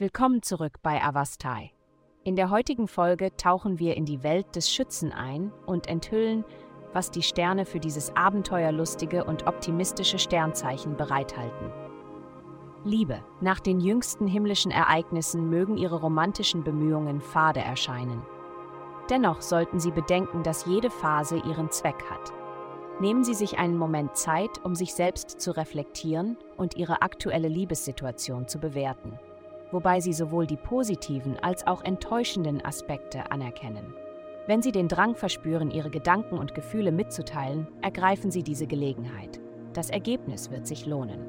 Willkommen zurück bei Avastai. In der heutigen Folge tauchen wir in die Welt des Schützen ein und enthüllen, was die Sterne für dieses abenteuerlustige und optimistische Sternzeichen bereithalten. Liebe. Nach den jüngsten himmlischen Ereignissen mögen ihre romantischen Bemühungen fade erscheinen. Dennoch sollten Sie bedenken, dass jede Phase ihren Zweck hat. Nehmen Sie sich einen Moment Zeit, um sich selbst zu reflektieren und Ihre aktuelle Liebessituation zu bewerten, wobei Sie sowohl die positiven als auch enttäuschenden Aspekte anerkennen. Wenn Sie den Drang verspüren, Ihre Gedanken und Gefühle mitzuteilen, ergreifen Sie diese Gelegenheit. Das Ergebnis wird sich lohnen.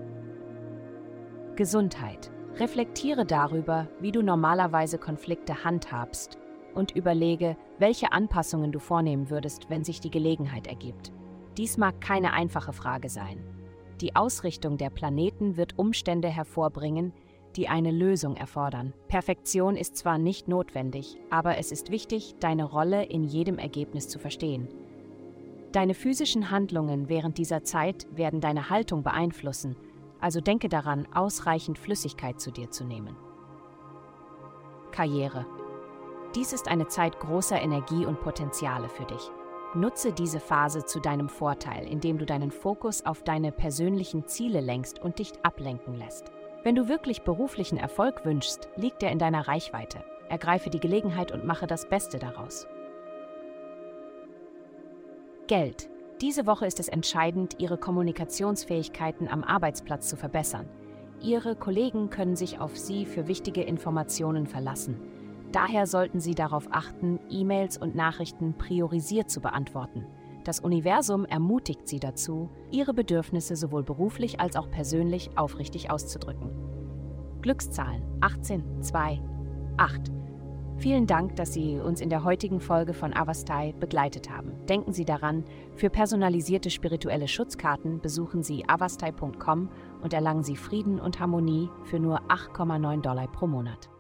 Gesundheit. Reflektiere darüber, wie du normalerweise Konflikte handhabst und überlege, welche Anpassungen du vornehmen würdest, wenn sich die Gelegenheit ergibt. Dies mag keine einfache Frage sein. Die Ausrichtung der Planeten wird Umstände hervorbringen, die eine Lösung erfordern. Perfektion ist zwar nicht notwendig, aber es ist wichtig, deine Rolle in jedem Ergebnis zu verstehen. Deine physischen Handlungen während dieser Zeit werden deine Haltung beeinflussen, also denke daran, ausreichend Flüssigkeit zu dir zu nehmen. Karriere. Dies ist eine Zeit großer Energie und Potenziale für dich. Nutze diese Phase zu deinem Vorteil, indem du deinen Fokus auf deine persönlichen Ziele lenkst und dich ablenken lässt. Wenn du wirklich beruflichen Erfolg wünschst, liegt er in deiner Reichweite. Ergreife die Gelegenheit und mache das Beste daraus. Geld. Diese Woche ist es entscheidend, Ihre Kommunikationsfähigkeiten am Arbeitsplatz zu verbessern. Ihre Kollegen können sich auf Sie für wichtige Informationen verlassen. Daher sollten Sie darauf achten, E-Mails und Nachrichten priorisiert zu beantworten. Das Universum ermutigt Sie dazu, Ihre Bedürfnisse sowohl beruflich als auch persönlich aufrichtig auszudrücken. Glückszahlen 18, 2, 8. Vielen Dank, dass Sie uns in der heutigen Folge von Avastai begleitet haben. Denken Sie daran, für personalisierte spirituelle Schutzkarten besuchen Sie avastai.com und erlangen Sie Frieden und Harmonie für nur 8,9 Dollar pro Monat.